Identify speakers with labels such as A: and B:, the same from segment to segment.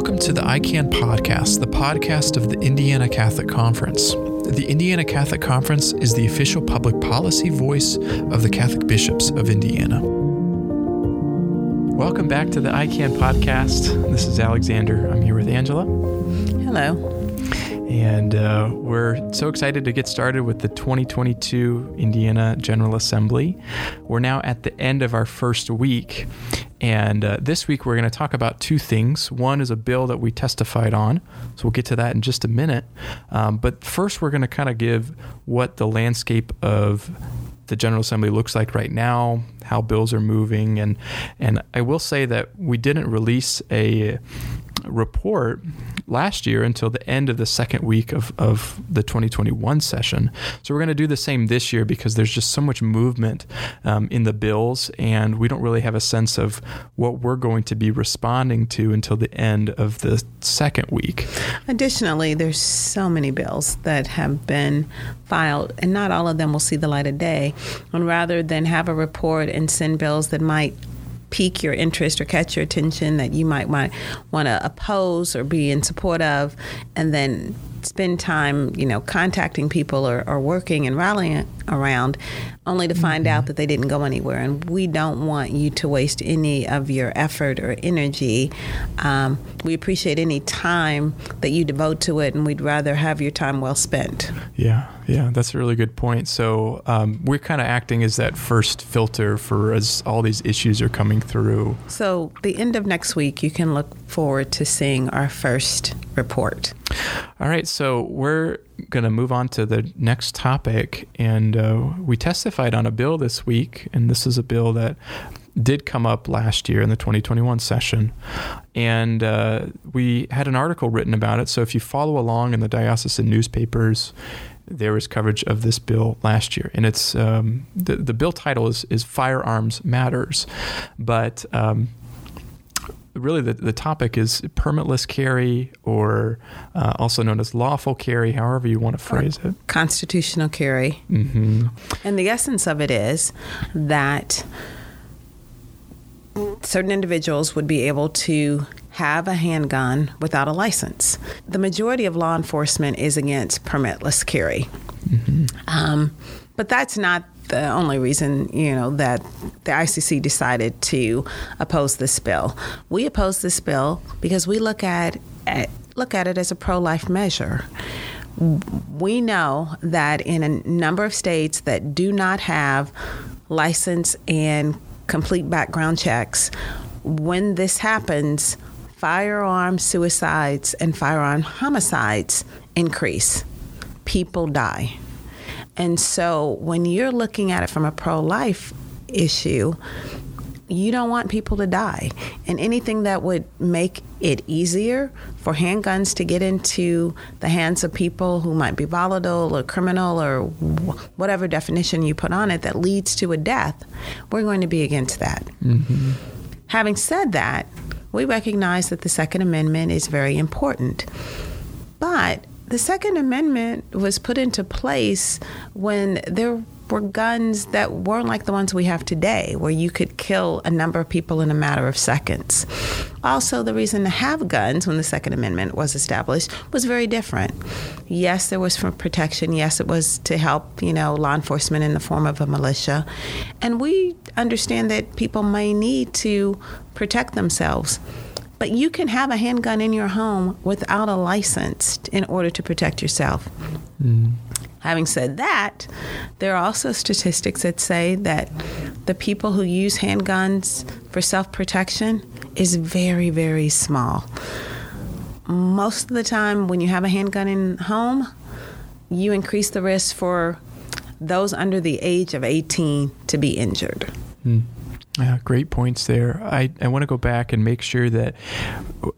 A: Welcome to the ICAN podcast, the podcast of the Indiana Catholic Conference. The Indiana Catholic Conference is the official public policy voice of the Catholic bishops of Indiana. Welcome back to the ICAN podcast. This is Alexander. I'm here with Angela.
B: Hello.
A: And uh, we're so excited to get started with the 2022 Indiana General Assembly. We're now at the end of our first week. And uh, this week we're going to talk about two things. One is a bill that we testified on. So we'll get to that in just a minute. Um, but first, we're going to kind of give what the landscape of the General Assembly looks like right now, how bills are moving, and and I will say that we didn't release a report last year until the end of the second week of, of the 2021 session. So we're going to do the same this year because there's just so much movement um, in the bills, and we don't really have a sense of what we're going to be responding to until the end of the second week.
B: Additionally, there's so many bills that have been filed, and not all of them will see the light of day. And rather than have a report and send bills that might pique your interest or catch your attention that you might want, want to oppose or be in support of, and then spend time, you know, contacting people or, or working and rallying around, only to find mm-hmm. out that they didn't go anywhere. And we don't want you to waste any of your effort or energy. Um, we appreciate any time that you devote to it, and we'd rather have your time well spent.
A: Yeah, yeah, that's a really good point. So um, we're kind of acting as that first filter for as all these issues are coming through.
B: So the end of next week, you can look forward to seeing our first report.
A: All right, so we're going to move on to the next topic. And uh, we testified on a bill this week, and this is a bill that did come up last year in the 2021 session. And uh, we had an article written about it. So if you follow along in the diocesan newspapers, there was coverage of this bill last year, and it's um, the the bill title is is Firearms Matters, but um, really the, the topic is permitless carry or uh, also known as lawful carry, however you want to phrase or it.
B: Constitutional carry. Mm-hmm. And the essence of it is that certain individuals would be able to have a handgun without a license. The majority of law enforcement is against permitless carry. Mm-hmm. Um, but that's not the only reason, you know, that the ICC decided to oppose this bill. We oppose this bill because we look at, at look at it as a pro-life measure. We know that in a number of states that do not have license and complete background checks, when this happens, firearm suicides and firearm homicides increase. People die. And so when you're looking at it from a pro life issue, you don't want people to die. And anything that would make it easier for handguns to get into the hands of people who might be volatile or criminal or whatever definition you put on it that leads to a death, we're going to be against that. Mm-hmm. Having said that, we recognize that the Second Amendment is very important. But the Second Amendment was put into place when there were guns that weren't like the ones we have today, where you could kill a number of people in a matter of seconds. Also, the reason to have guns when the Second Amendment was established was very different. Yes, there was for protection. Yes, it was to help, you know, law enforcement in the form of a militia. And we understand that people may need to protect themselves. But you can have a handgun in your home without a license in order to protect yourself. Mm. Having said that, there are also statistics that say that the people who use handguns for self protection is very, very small. Most of the time, when you have a handgun in home, you increase the risk for those under the age of 18 to be injured. Mm.
A: Yeah, great points there. I, I want to go back and make sure that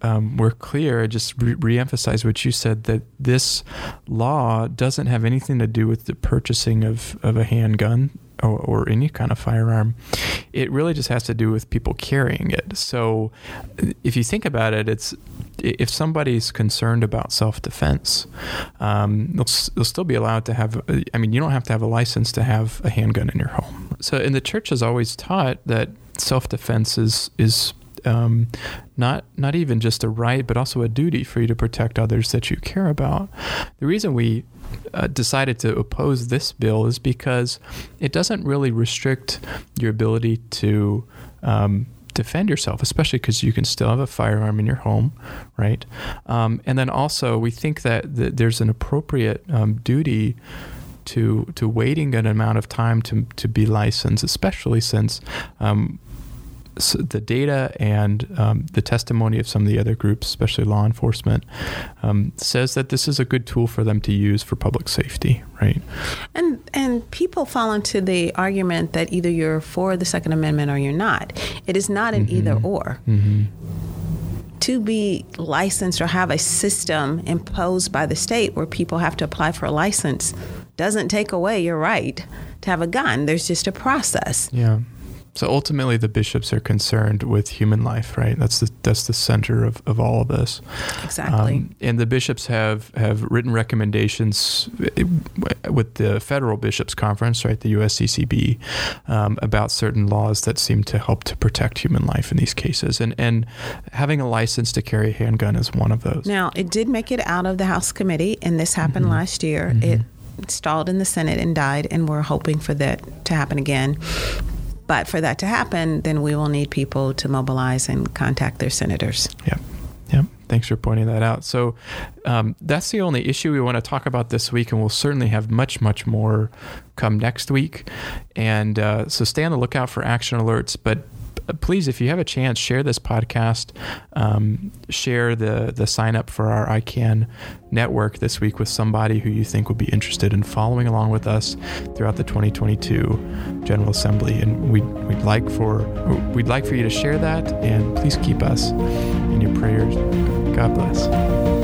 A: um, we're clear. I just re emphasize what you said that this law doesn't have anything to do with the purchasing of, of a handgun or, or, any kind of firearm. It really just has to do with people carrying it. So if you think about it, it's if somebody's concerned about self-defense, um, they'll, they'll still be allowed to have. I mean, you don't have to have a license to have a handgun in your home. So, and the church has always taught that self-defense is is um, not not even just a right, but also a duty for you to protect others that you care about. The reason we uh, decided to oppose this bill is because it doesn't really restrict your ability to um, defend yourself, especially because you can still have a firearm in your home, right? Um, and then also, we think that, that there's an appropriate um, duty to to waiting an amount of time to to be licensed, especially since um, so the data and um, the testimony of some of the other groups, especially law enforcement, um, says that this is a good tool for them to use for public safety, right?
B: And and people fall into the argument that either you're for the Second Amendment or you're not. It is not an mm-hmm. either or. Mm-hmm. To be licensed or have a system imposed by the state where people have to apply for a license doesn't take away your right to have a gun. There's just a process.
A: Yeah. So ultimately, the bishops are concerned with human life, right? That's the that's the center of, of all of this.
B: Exactly. Um,
A: and the bishops have have written recommendations with the federal bishops conference, right, the USCCB, um, about certain laws that seem to help to protect human life in these cases. And and having a license to carry a handgun is one of those.
B: Now, it did make it out of the House committee, and this happened mm-hmm. last year. Mm-hmm. It stalled in the Senate and died, and we're hoping for that to happen again. But for that to happen, then we will need people to mobilize and contact their senators.
A: Yeah. Yeah. Thanks for pointing that out. So um, that's the only issue we want to talk about this week, and we'll certainly have much, much more come next week. And uh, so stay on the lookout for action alerts. But please, if you have a chance, share this podcast. Um, share the the sign up for our ICAN network this week with somebody who you think would be interested in following along with us throughout the 2022 General Assembly. And we'd, we'd like for we'd like for you to share that, and please keep us in your prayers. God bless.